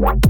What?